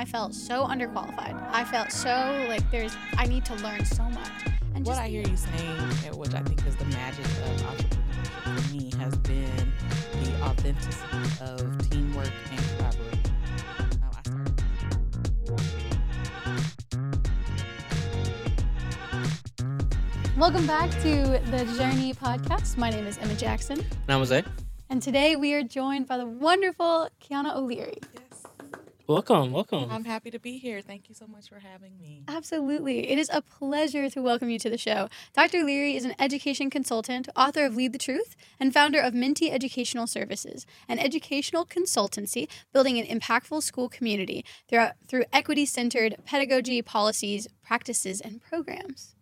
I felt so underqualified. I felt so like there's I need to learn so much. And what just, I hear you saying, eh, which I think is the magic of entrepreneurship for me, has been the authenticity of teamwork and collaboration. Welcome back to the Journey podcast. My name is Emma Jackson. And I'm Jose. And today we are joined by the wonderful Qiana O'Leary. Yes. Welcome, welcome. I'm happy to be here. Thank you so much for having me. Absolutely. It is a pleasure to welcome you to the show. Dr. Leary is an education consultant, author of Lead the Truth, and founder of Minty Educational Services, an educational consultancy building an impactful school community through, through equity centered pedagogy, policies, practices, and programs.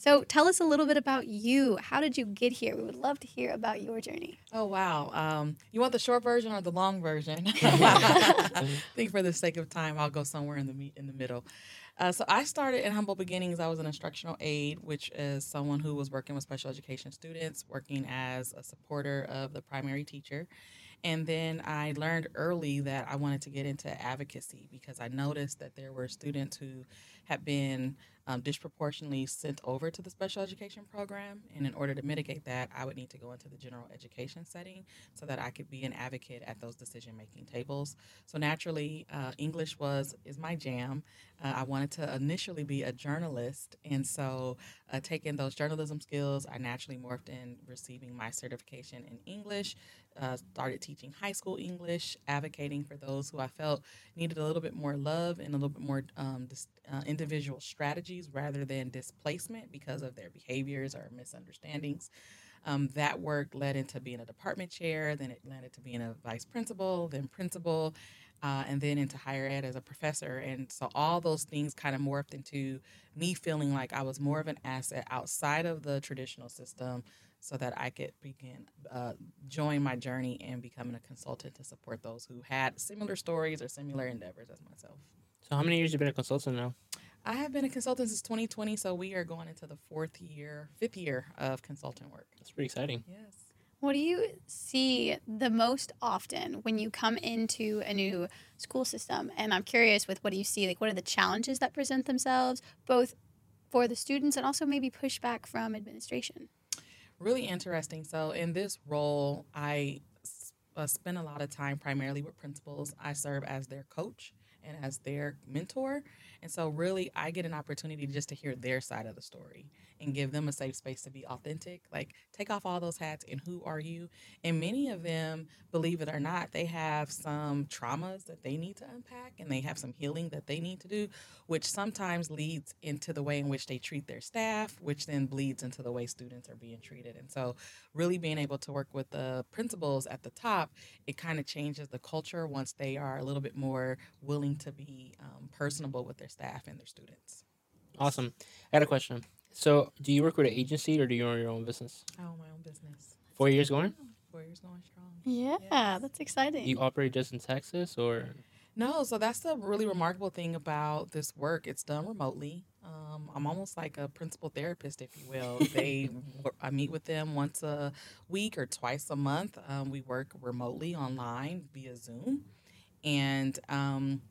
So tell us a little bit about you. How did you get here? We would love to hear about your journey. Oh wow! Um, you want the short version or the long version? I think for the sake of time, I'll go somewhere in the in the middle. Uh, so I started in humble beginnings. I was an instructional aide, which is someone who was working with special education students, working as a supporter of the primary teacher. And then I learned early that I wanted to get into advocacy because I noticed that there were students who had been um, disproportionately sent over to the special education program. And in order to mitigate that, I would need to go into the general education setting so that I could be an advocate at those decision making tables. So naturally, uh, English was is my jam. Uh, I wanted to initially be a journalist, and so uh, taking those journalism skills, I naturally morphed in receiving my certification in English. Uh, started teaching high school English, advocating for those who I felt needed a little bit more love and a little bit more um, dis- uh, individual strategies rather than displacement because of their behaviors or misunderstandings. Um, that work led into being a department chair, then it led into being a vice principal, then principal, uh, and then into higher ed as a professor. And so all those things kind of morphed into me feeling like I was more of an asset outside of the traditional system so that I could begin uh, join my journey and becoming a consultant to support those who had similar stories or similar endeavors as myself. So, how many years have you been a consultant now? I have been a consultant since 2020, so we are going into the fourth year, fifth year of consultant work. That's pretty exciting. Yes. What do you see the most often when you come into a new school system? And I'm curious with what do you see? Like, what are the challenges that present themselves, both for the students and also maybe pushback from administration? Really interesting. So, in this role, I uh, spend a lot of time primarily with principals. I serve as their coach and as their mentor. And so, really, I get an opportunity just to hear their side of the story and give them a safe space to be authentic. Like, take off all those hats and who are you? And many of them, believe it or not, they have some traumas that they need to unpack and they have some healing that they need to do, which sometimes leads into the way in which they treat their staff, which then bleeds into the way students are being treated. And so, really being able to work with the principals at the top, it kind of changes the culture once they are a little bit more willing to be um, personable with their staff and their students. Awesome. I got a question. So, do you work with an agency or do you own your own business? I own my own business. Four years going? Four years going strong. Yeah, yes. that's exciting. You operate just in Texas or? No, so that's the really remarkable thing about this work. It's done remotely. Um, I'm almost like a principal therapist, if you will. They, I meet with them once a week or twice a month. Um, we work remotely online via Zoom, and um,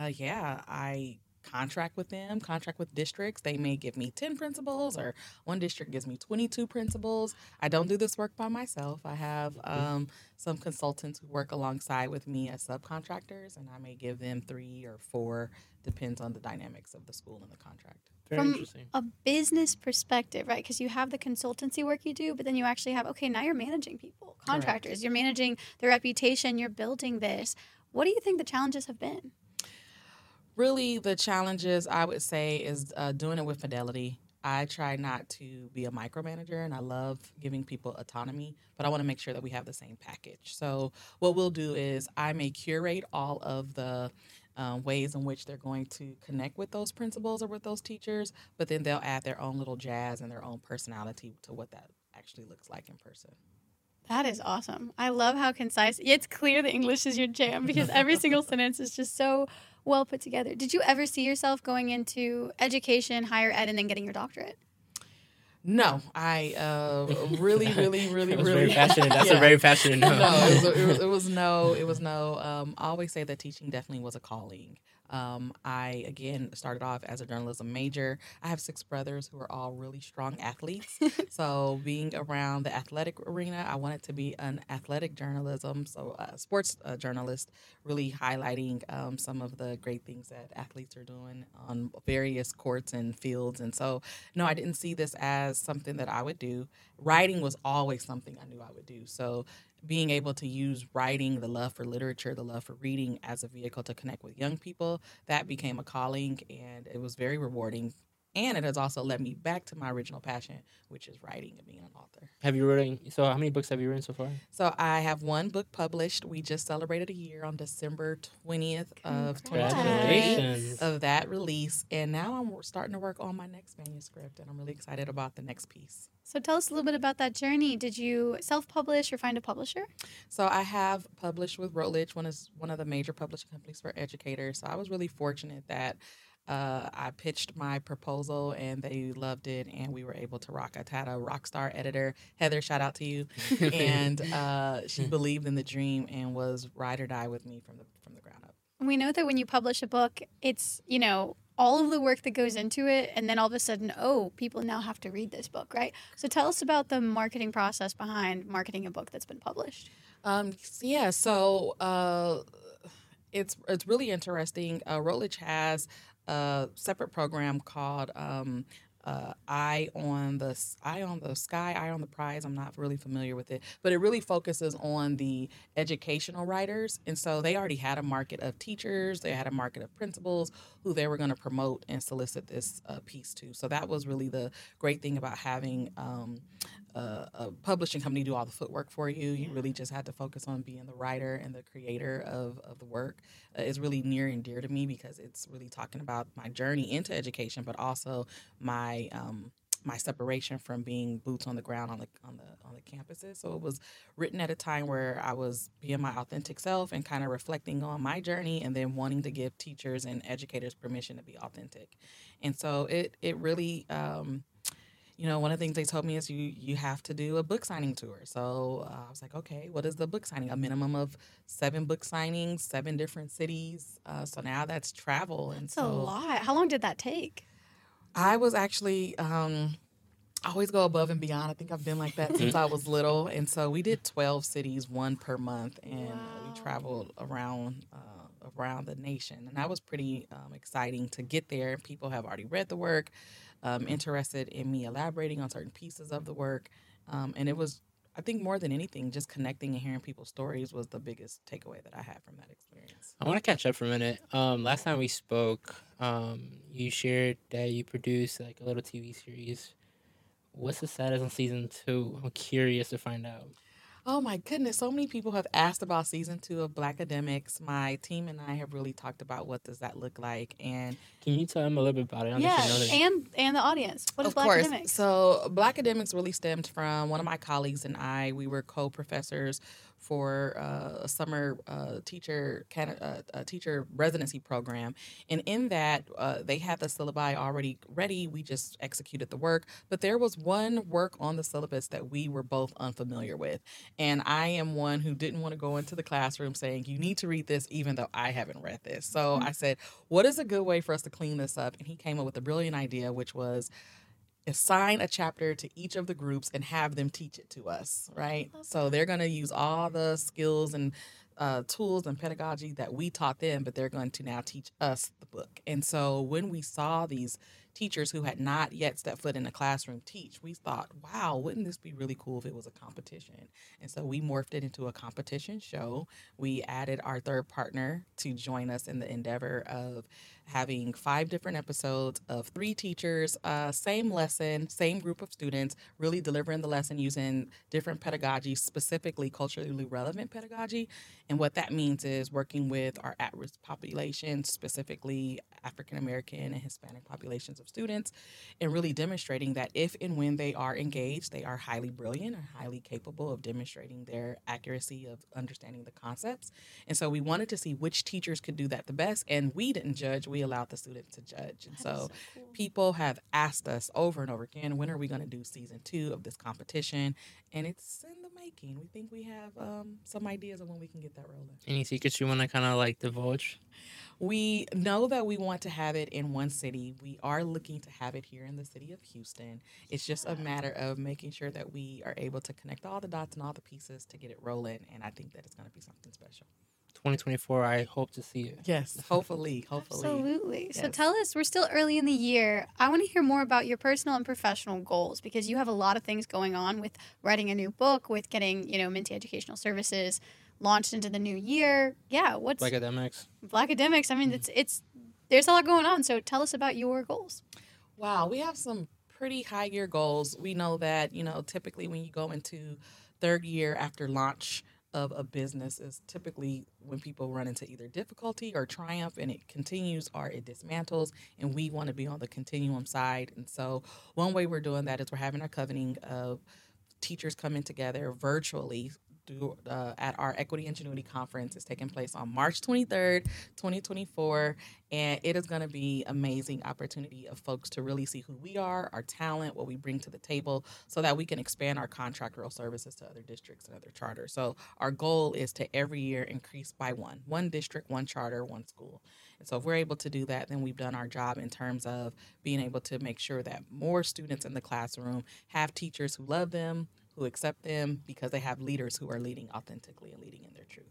uh, yeah, I contract with them, contract with districts. They may give me 10 principals, or one district gives me 22 principals. I don't do this work by myself. I have um, some consultants who work alongside with me as subcontractors, and I may give them three or four, depends on the dynamics of the school and the contract. Very From a business perspective, right? Because you have the consultancy work you do, but then you actually have, okay, now you're managing people, contractors, Correct. you're managing the reputation, you're building this. What do you think the challenges have been? Really the challenges I would say is uh, doing it with fidelity. I try not to be a micromanager and I love giving people autonomy, but I want to make sure that we have the same package. So, what we'll do is I may curate all of the um, ways in which they're going to connect with those principals or with those teachers, but then they'll add their own little jazz and their own personality to what that actually looks like in person. That is awesome. I love how concise. It's clear that English is your jam because every single sentence is just so well put together. Did you ever see yourself going into education, higher ed, and then getting your doctorate? No, I uh, really, really, really, That was really very passionate. That's Yeah. a very passionate no. no, it was, it, was, it was no. It was no. Um, I always say that teaching definitely was a calling. Um, I again started off as a journalism major. I have six brothers who are all really strong athletes. so being around the athletic arena, I wanted to be an athletic journalism, so a sports uh, journalist, really highlighting um, some of the great things that athletes are doing on various courts and fields. And so, no, I didn't see this as something that I would do. Writing was always something I knew I would do. So being able to use writing, the love for literature, the love for reading as a vehicle to connect with young people, that became a calling and it was very rewarding. And it has also led me back to my original passion, which is writing and being an author. Have you written? So how many books have you written so far? So I have one book published. We just celebrated a year on December 20th of 2023 Congratulations. of that release. And now I'm starting to work on my next manuscript and I'm really excited about the next piece. So tell us a little bit about that journey. Did you self-publish or find a publisher? So I have published with Routledge, one is one of the major publishing companies for educators. So I was really fortunate that uh, I pitched my proposal and they loved it, and we were able to rock. I had a rock star editor, Heather. Shout out to you, and uh, she believed in the dream and was ride or die with me from the from the ground up. We know that when you publish a book, it's, you know, all of the work that goes into it and then all of a sudden, oh, people now have to read this book, right? So tell us about the marketing process behind marketing a book that's been published. Um, yeah, so uh, it's it's really interesting. Uh, Routledge has a separate program called um, uh, Eye on the Eye on the Sky, Eye on the Prize. I'm not really familiar with it, but it really focuses on the educational writers, and so they already had a market of teachers. They had a market of principals who they were going to promote and solicit this uh, piece to. So that was really the great thing about having. Um, a, a publishing company do all the footwork for you. You really just had to focus on being the writer and the creator of, of the work. Uh, it's really near and dear to me because it's really talking about my journey into education, but also my um, my separation from being boots on the ground on the on the on the campuses. So it was written at a time where I was being my authentic self and kind of reflecting on my journey, and then wanting to give teachers and educators permission to be authentic. And so it it really. Um, you know, one of the things they told me is you you have to do a book signing tour. So uh, I was like, okay, what is the book signing? A minimum of seven book signings, seven different cities. Uh, so now that's travel, and It's so a lot. How long did that take? I was actually um, I always go above and beyond. I think I've been like that since I was little, and so we did twelve cities, one per month, and uh, Wow. we traveled around uh, around the nation, and that was pretty um, exciting to get there. People have already read the work, um, interested in me elaborating on certain pieces of the work, um, and it was. I think more than anything, just connecting and hearing people's stories was the biggest takeaway that I had from that experience. I want to catch up for a minute. Um, last time we spoke, um, you shared that you produced like a little TV series. What's the status on season two? I'm curious to find out. Oh my goodness, so many people have asked about season two of Black Academics. My team and I have really talked about what does that look like, and Can you tell them a little bit about it? I Yeah, think they know that. and and the audience. What is of Black course. Academics? So Black Academics really stemmed from one of my colleagues and I. We were co-professors for uh, a summer uh, teacher can, uh, teacher residency program, and in that uh, they had the syllabi already ready. We just executed the work, but there was one work on the syllabus that we were both unfamiliar with, and I am one who didn't want to go into the classroom saying you need to read this, even though I haven't read this. So I said, "What is a good way for us to clean this up?" And he came up with a brilliant idea, which was assign a chapter to each of the groups and have them teach it to us, right? So they're going to use all the skills and uh, tools and pedagogy that we taught them, but they're going to now teach us the book. And so when we saw these teachers who had not yet stepped foot in a classroom teach, we thought, wow, wouldn't this be really cool if it was a competition? And so we morphed it into a competition show. We added our third partner to join us in the endeavor of having five different episodes of three teachers, uh, same lesson, same group of students, really delivering the lesson using different pedagogy, specifically culturally relevant pedagogy. And what that means is working with our at risk populations, specifically African American and Hispanic populations of students and really demonstrating that if and when they are engaged, they are highly brilliant and highly capable of demonstrating their accuracy of understanding the concepts. And so we wanted to see which teachers could do that the best. And we didn't judge, we allowed the student to judge. And so, so cool. people have asked us over and over again, when are we going to do season two of this competition? And it's in the making. We think we have um, some ideas of when we can get that rolling. Any secrets you want to kind of like divulge? We know that we want to have it in one city. We are looking to have it here in the city of Houston. It's just a matter of making sure that we are able to connect all the dots and all the pieces to get it rolling. And I think that it's going to be something special. 2024, I hope to see it. Yes, hopefully, hopefully. Absolutely. So tell us, we're still early in the year. I want to hear more about your personal and professional goals because you have a lot of things going on with writing a new book, with getting, you know, Minty Educational Services launched into the new year. Yeah, what's Academics. Black Academics? I mean, mm-hmm. it's it's there's a lot going on. So tell us about your goals. Wow, we have some pretty high year goals. We know that, you know, typically when you go into third year after launch of a business is typically when people run into either difficulty or triumph and it continues or it dismantles and we want to be on the continuum side. And so one way we're doing that is we're having a covening of teachers coming together virtually do, uh, at our Equity Ingenuity Conference. It's taking place on March 23rd, 2024, and it is going to be amazing opportunity of folks to really see who we are, our talent, what we bring to the table, so that we can expand our contractual services to other districts and other charters. So our goal is to every year increase by one, one district, one charter, one school. And so if we're able to do that, then we've done our job in terms of being able to make sure that more students in the classroom have teachers who love them, who accept them because they have leaders who are leading authentically and leading in their truth.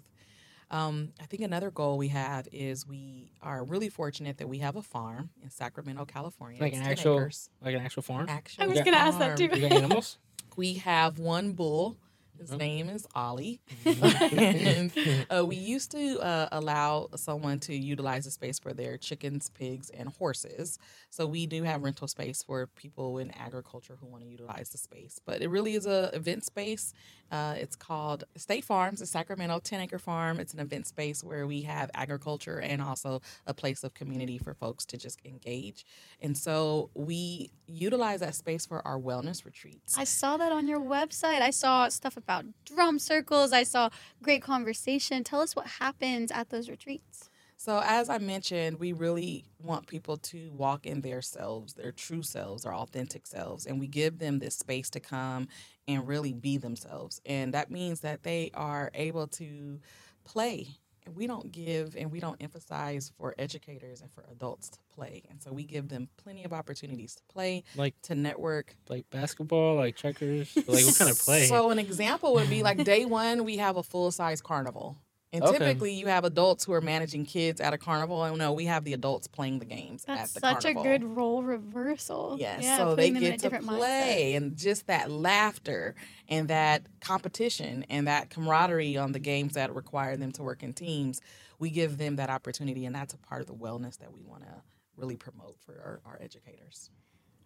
Um, I think another goal we have is we are really fortunate that we have a farm in Sacramento, California. Like an actual- acres. Like an actual farm. Actual I was going to ask that too. You got animals? We have one bull. His name is Ollie. Mm-hmm. and uh, we used to uh, allow someone to utilize the space for their chickens, pigs, and horses. So we do have rental space for people in agriculture who want to utilize the space. But it really is a event space. Uh, it's called State Farms, a Sacramento 10 acre farm. It's an event space where we have agriculture and also a place of community for folks to just engage. And so we utilize that space for our wellness retreats. I saw that on your website. I saw stuff about drum circles. I saw great conversation. Tell us what happens at those retreats. So, as I mentioned, we really want people to walk in their selves, their true selves, their authentic selves, and we give them this space to come and really be themselves. And that means that they are able to play. We don't give and we don't emphasize for educators and for adults to play. And so we give them plenty of opportunities to play, Like to network, like basketball, like checkers. Like what kind of play? So an example would be like day one, we have a full size carnival. And Okay. typically you have adults who are managing kids at a carnival. And no, we have the adults playing the games That's at the such carnival. a good role reversal. Yes, Yeah, so they in a get to different mindset. play and just that laughter and that competition and that camaraderie on the games that require them to work in teams. We give them that opportunity, and that's a part of the wellness that we want to really promote for our, our educators.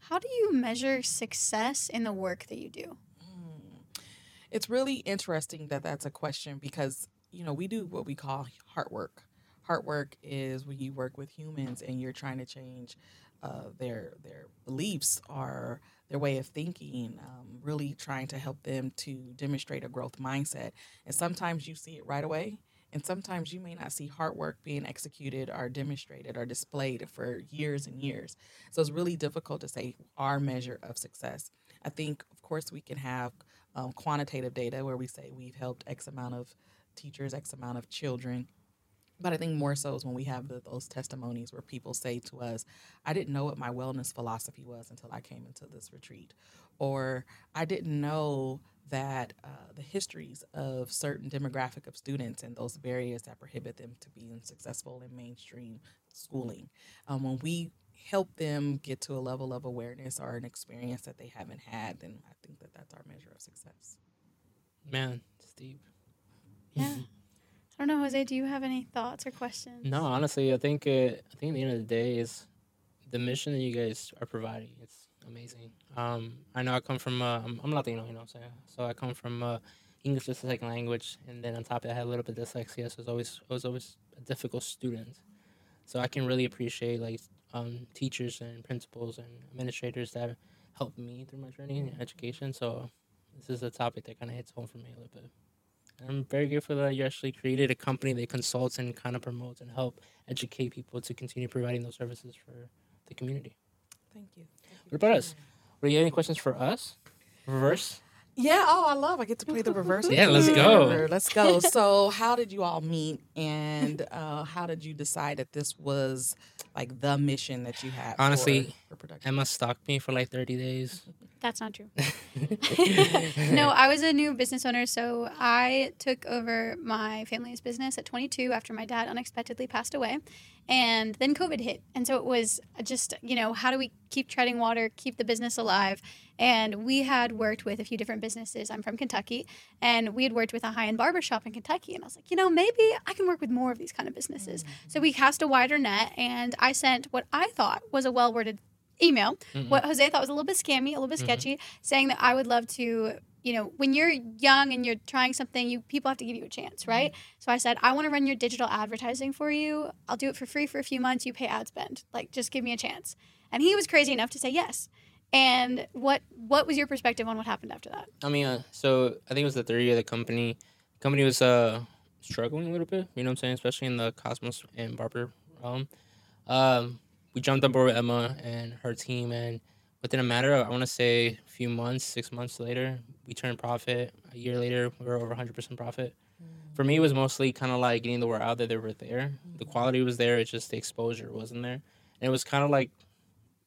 How do you measure success in the work that you do? Hmm. It's really interesting that that's a question because you know we do what we call heart work. Heart work is when you work with humans and you're trying to change uh, their their beliefs or their way of thinking. Um, really trying to help them to demonstrate a growth mindset. And sometimes you see it right away, and sometimes you may not see hard work being executed or demonstrated or displayed for years and years. So it's really difficult to say our measure of success. I think, of course, we can have um, quantitative data where we say we've helped X amount of teachers, X amount of children. But I think more so is when we have the, those testimonies where people say to us, I didn't know what my wellness philosophy was until I came into this retreat. Or I didn't know that uh, the histories of certain demographic of students and those barriers that prohibit them to being successful in mainstream schooling. Um, when we help them get to a level of awareness or an experience that they haven't had, then I think that that's our measure of success. Man, deep. Yeah. I don't know, Jose. Do you have any thoughts or questions? No, honestly, I think uh, I think at the end of the day is the mission that you guys are providing. It's amazing. Um, I know I come from uh, I'm, I'm Latino, you know what I'm saying. So I come from uh, English as a second language, and then on top of that, I had a little bit of dyslexia, so I was always I was always a difficult student. So I can really appreciate like um, teachers and principals and administrators that helped me through my journey in education. So this is a topic that kind of hits home for me a little bit. I'm very grateful that you actually created a company that consults and kind of promotes and help educate people to continue providing those services for the community. Thank you. Thank you What about us? Were you any questions for us? Reverse? Yeah. Oh, I love. I get to play the reverse. Yeah, let's go. Let's go. So, how did you all meet, and uh, how did you decide that this was like the mission that you had? Honestly, for production. Emma stalked me for like 30 days. That's not true. no, I was a new business owner, so I took over my family's business at 22 after my dad unexpectedly passed away. And then COVID hit. And so it was just, you know, how do we keep treading water, keep the business alive? And we had worked with a few different businesses. I'm from Kentucky, and we had worked with a high end barbershop in Kentucky. And I was like, you know, maybe I can work with more of these kind of businesses. So we cast a wider net, and I sent what I thought was a well worded email, Mm-mm. what Jose thought was a little bit scammy, a little bit Mhm. sketchy, saying that I would love to, you know, when you're young and you're trying something, you people have to give you a chance, right? So I said, I want to run your digital advertising for you. I'll do it for free for a few months. You pay ad spend. Like, just give me a chance. And he was crazy enough to say yes. And what what was your perspective on what happened after that? I mean, uh, so I think it was the third year of the company. The company was uh struggling a little bit, you know what I'm saying, especially in the Cosmos and Barber realm. Um, we jumped on board with Emma and her team, and within a matter of I want to say a few months, six months later, we turned profit. A year later, we were over 100% profit. Mm. For me, it was mostly kind of like getting the word out that they were there. The mm-hmm. quality was there. It's just the exposure wasn't there, and it was kind of like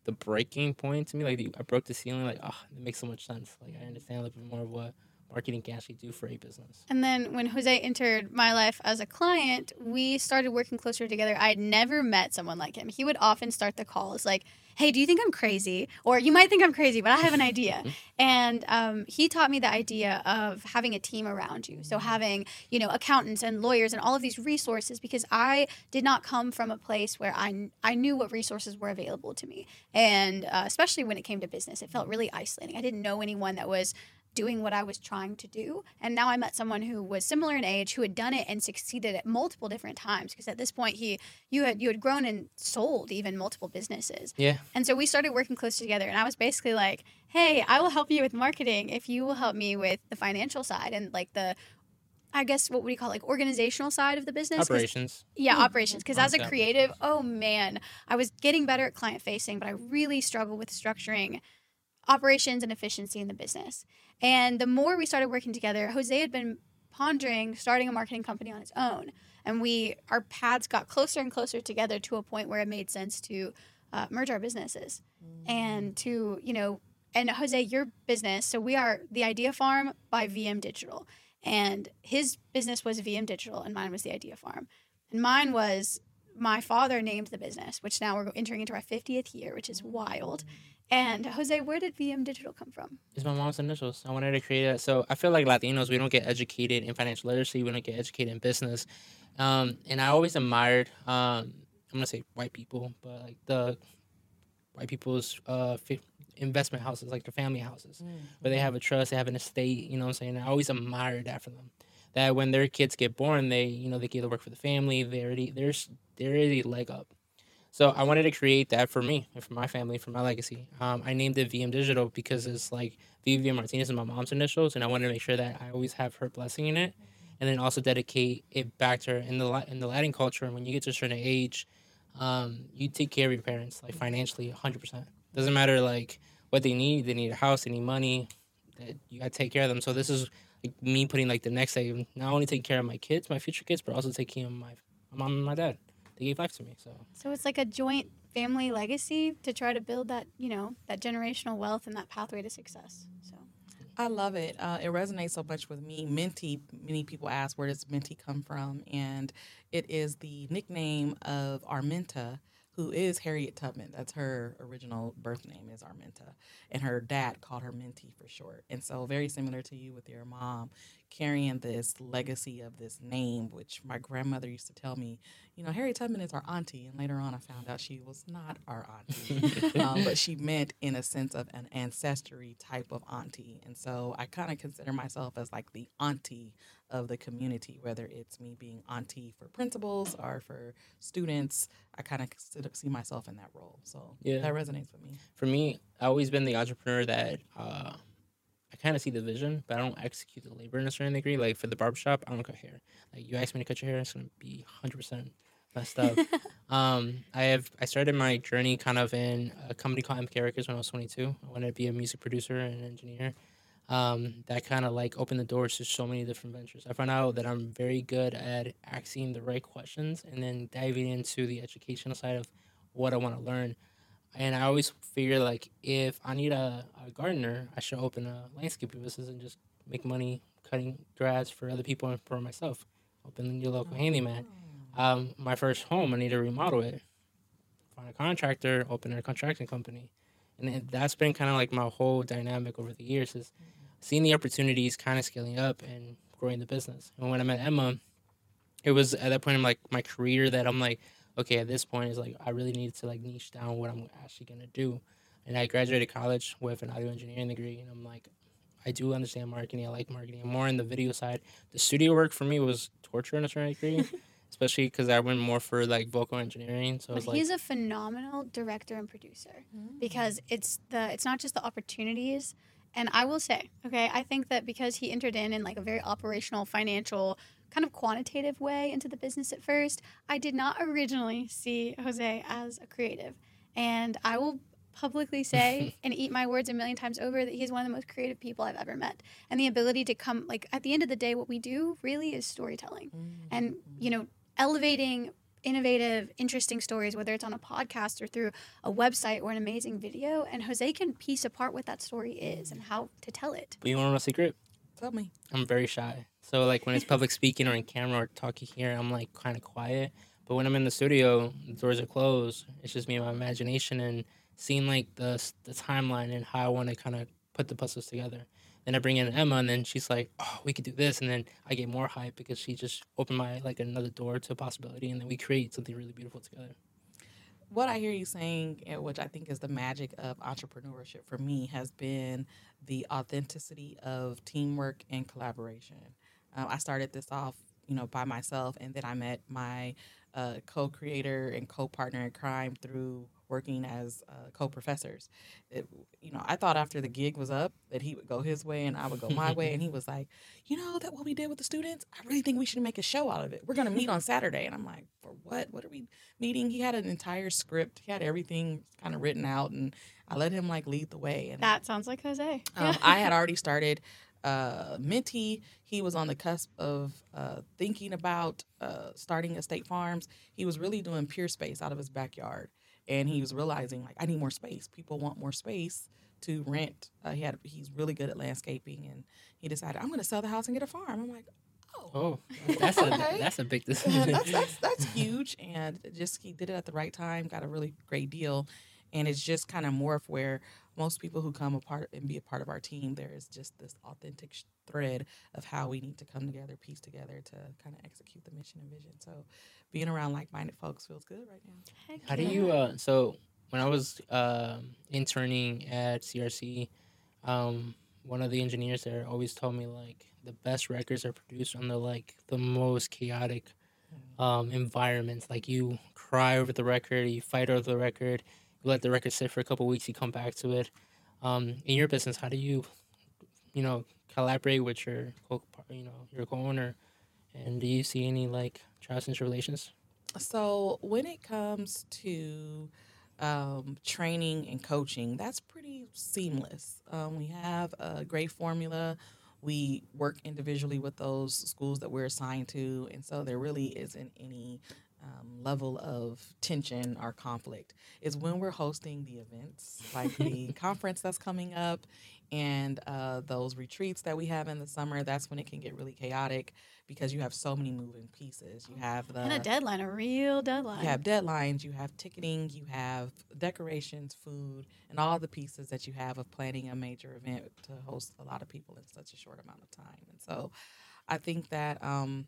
the breaking point to me. Like the, I broke the ceiling. Like, ah, oh, it makes so much sense. Like I understand a little bit more of what marketing can actually do for a business. And then when Jose entered my life as a client, we started working closer together. I had never met someone like him. He would often start the calls like, "Hey, do you think I'm crazy?" Or "You might think I'm crazy, but I have an idea." and um, he taught me the idea of having a team around you. So having you know accountants and lawyers and all of these resources because I did not come from a place where I I knew what resources were available to me, and uh, especially when it came to business, it felt really isolating. I didn't know anyone that was doing what I was trying to do. And now I met someone who was similar in age, who had done it and succeeded at multiple different times. Because at this point, he you had you had grown and sold even multiple businesses. Yeah. And so we started working close together. And I was basically like, "Hey, I will help you with marketing if you will help me with the financial side and like the." I guess what would you call it, like organizational side of the business? Operations. yeah, Hmm. operations. Because as a creative, oh man, I was getting better at client facing, but I really struggled with structuring operations and efficiency in the business. And the more we started working together, Jose had been pondering starting a marketing company on his own, and we our paths got closer and closer together to a point where it made sense to uh, merge our businesses and to you know. And Jose, your business. So we are the Idea Farm by VM Digital, and his business was VM Digital, and mine was the Idea Farm. And mine was my father named the business, which now we're entering into our 50th year, which is wild. And Jose, where did VM Digital come from? It's my mom's initials. I wanted to create it. So I feel like Latinos, we don't get educated in financial literacy. We don't get educated in business. Um, and I always admired, um, I'm going to say white people, but like the white people's uh, fi- investment houses, like the family houses, where they have a trust, they have an estate, you know what I'm saying? I always admired that for them. That when their kids get born, they, you know, they get to work for the family. They already, there's, they're already leg up. So I wanted to create that for me for my family, for my legacy. Um, I named it VM Digital because it's like Vivian Martinez and my mom's initials, and I wanted to make sure that I always have her blessing in it, and then also dedicate it back to her in the in the Latin culture. And when you get to a certain age, um, you take care of your parents like financially, hundred percent. Doesn't matter like what they need. They need a house. They need money. That you gotta take care of them. So this is like me putting like the next day, not only taking care of my kids, my future kids, but also taking care of my mom and my dad. They gave life to me. So So it's like a joint family legacy to try to build that, you know, that generational wealth and that pathway to success. So I love it. Uh, it resonates so much with me. Minty, many people ask, where does Minty come from? And it is the nickname of Arminta, who is Harriet Tubman. That's her original birth name is Arminta. And her dad called her Minty for short. And so very similar to you with your mom. Carrying this legacy of this name, which my grandmother used to tell me, you know, Harriet Tubman is our auntie. And later on, I found out she was not our auntie, um, but she meant in a sense of an ancestry type of auntie. And so I kind of consider myself as like the auntie of the community, whether it's me being auntie for principals or for students. I kind of see myself in that role. So yeah. that resonates with me. For me, I've always been the entrepreneur that uh, kind of see the vision, but I don't execute the labor in a certain degree. Like for the barbershop, I don't cut hair. Like you ask me to cut your hair, it's gonna be hundred percent messed up. um, I have I started my journey kind of in a company called MK Records when I was 22. I wanted to be a music producer and engineer. Um, that kind of like opened the doors to so many different ventures. I found out that I'm very good at asking the right questions and then diving into the educational side of what I want to learn. And I always figure like if I need a, a gardener, I should open a landscaping business and just make money cutting grass for other people and for myself. Open your local handyman. Oh. Um, my first home, I need to remodel it. Find a contractor, open a contracting company, and that's been kind of like my whole dynamic over the years is seeing the opportunities, kind of scaling up and growing the business. And when I met Emma, it was at that point in like my career that I'm like, okay, at this point is like I really need to like niche down what I'm actually gonna do. And I graduated college with an audio engineering degree, and I'm like, I do understand marketing. I like marketing. I'm more in the video side. The studio work for me was torture in a certain degree, especially because I went more for like vocal engineering. So but he's like, a phenomenal director and producer mm-hmm. because it's the it's not just the opportunities. And I will say, okay, I think that because he entered in in like a very operational, financial, kind of quantitative way into the business at first, I did not originally see Jose as a creative. And I will publicly say and eat my words a million times over that he's one of the most creative people I've ever met. And the ability to come, like, at the end of the day, what we do really is storytelling. Mm-hmm. And, you know, elevating innovative, interesting stories, whether it's on a podcast or through a website or an amazing video. And Jose can piece apart what that story is and how to tell it. But you want to know a secret? Tell me. I'm very shy. So like when it's public speaking or in camera or talking here, I'm like kind of quiet. But when I'm in the studio, the doors are closed. It's just me and my imagination and seeing like the the timeline and how I want to kind of put the puzzles together. Then I bring in Emma, and then she's like, "Oh, we could do this," and then I get more hype because she just opened my like another door to a possibility, and then we create something really beautiful together. What I hear you saying, eh, which I think is the magic of entrepreneurship for me, has been the authenticity of teamwork and collaboration. Uh, I started this off, you know, by myself, and then I met my uh, co-creator and co-partner in crime through working as uh, co-professors. It, you know, I thought after the gig was up that he would go his way and I would go my way, and he was like, "You know that what we did with the students? I really think we should make a show out of it. We're going to meet on Saturday." And I'm like, "For what? What are we meeting?" He had an entire script. He had everything kind of written out, and I let him like lead the way. And that sounds like Jose. Um, I had already started uh, Minty. He was on the cusp of uh, thinking about uh, starting Estate Farms. He was really doing pure Peerspace out of his backyard, and he was realizing like I need more space. People want more space to rent. Uh, he had he's really good at landscaping, and he decided I'm going to sell the house and get a farm. I'm like. Oh, oh that's a that's a big decision. that's, that's that's huge, and just he did it at the right time. Got a really great deal, and it's just kind of morphed where most people who come apart and be a part of our team, there is just this authentic thread of how we need to come together, piece together to kind of execute the mission and vision. So, being around like-minded folks feels good right now. Heck how yeah. do you? Uh, so when I was uh, interning at CRC, um, one of the engineers there always told me like the best records are produced on the like the most chaotic mm. um, environments. Like you cry over the record, you fight over the record, you let the record sit for a couple weeks, you come back to it. Um, in your business, how do you, you know, collaborate with your co, you know, your co-owner, and do you see any like trials and tribulations? So when it comes to um, training and coaching, that's pretty seamless. Um, we have a great formula. We work individually with those schools that we're assigned to, and so there really isn't any um, level of tension or conflict is when we're hosting the events, like the conference that's coming up and uh, those retreats that we have in the summer. That's when it can get really chaotic because you have so many moving pieces. You have the and a deadline, a real deadline. you have deadlines, you have ticketing, you have decorations, food, and all the pieces that you have of planning a major event to host a lot of people in such a short amount of time. And so I think that um,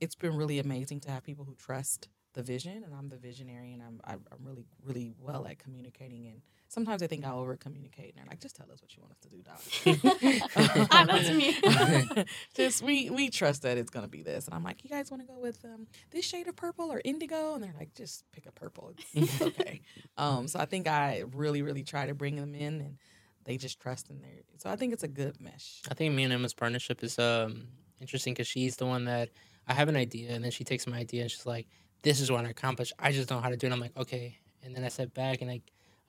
it's been really amazing to have people who trust the vision, and I'm the visionary, and I'm I'm I'm really really well at communicating. And sometimes I think I over communicate, and they're like, "Just tell us what you want us to do, Doc." Ah, that's me. Just we we trust that it's gonna be this, and I'm like, "You guys want to go with um, this shade of purple or indigo?" And they're like, "Just pick a purple. It's, it's okay." um, so I think I really really try to bring them in, and they just trust in there. So I think it's a good mesh. I think me and Emma's partnership is um interesting because she's the one that I have an idea and then she takes my idea and she's like, "This is what I accomplish. I just know how to do it." I'm like, "Okay," and then I sit back and I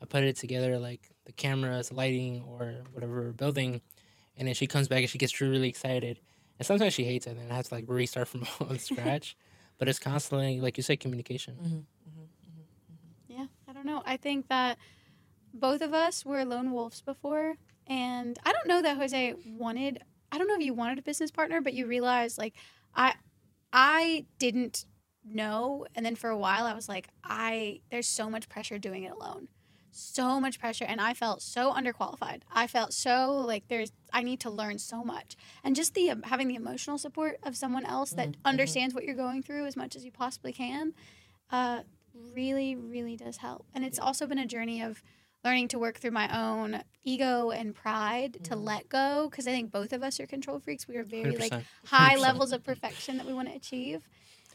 I put it together like the cameras, lighting, or whatever we're building, and then she comes back and she gets really, excited. And sometimes she hates it, and then I have to like restart from scratch. but it's constantly, like you said, communication. Mm-hmm. Yeah, I don't know. I think that both of us were lone wolves before, and I don't know that Jose wanted. I don't know if you wanted a business partner, but you realized like I, I didn't know, and then for a while I was like, I there's so much pressure doing it alone, so much pressure, and I felt so underqualified. I felt so like there's I need to learn so much, and just the um, having the emotional support of someone else that Mhm, mhm. understands what you're going through as much as you possibly can. Uh, really, really does help. And it's also been a journey of learning to work through my own ego and pride to Mhm. let go because I think both of us are control freaks. We are very 100%. like high 100%. levels of perfection that we want to achieve.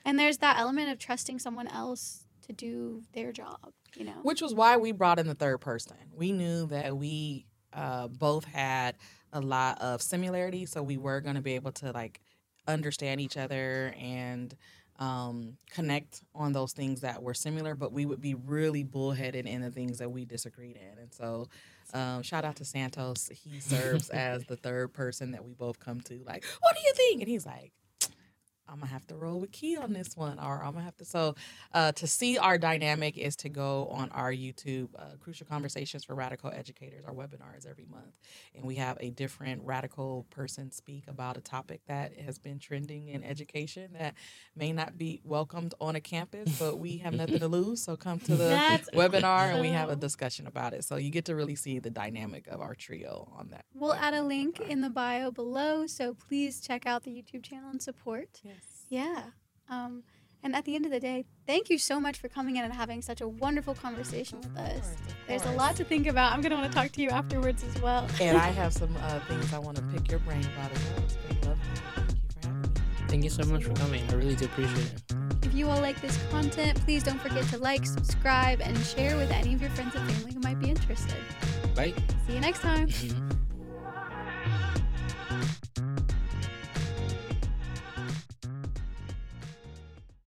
And there's that element of trusting someone else to do their job, you know. Which was why we brought in the third person. We knew that we uh, both had a lot of similarity, so we were going to be able to like understand each other and um, connect on those things that were similar, but we would be really bullheaded in the things that we disagreed in. And so, um, shout out to Santos. He serves as the third person that we both come to. Like, what do you think? And he's like, I'm gonna have to roll with Key on this one, or I'm gonna have to. So, uh, to see our dynamic is to go on our YouTube, uh, Crucial Conversations for Radical Educators, our webinars every month, and we have a different radical person speak about a topic that has been trending in education that may not be welcomed on a campus, but we have nothing to lose. So come to the That's webinar and we have a discussion about it. So you get to really see the dynamic of our trio on that. We'll add a link in the bio below, so please check out the YouTube channel and support. Yes. Yeah. Um, and at the end of the day, thank you so much for coming in and having such a wonderful conversation with us. There's a lot to think about. I'm going to want to talk to you afterwards as well. And I have some uh, things I want to pick your brain about as well. It's been lovely. Thank you for having me. Thank you so much for coming. I really do appreciate it. If you all like this content, please don't forget to like, subscribe, and share with any of your friends and family who might be interested. Bye. See you next time.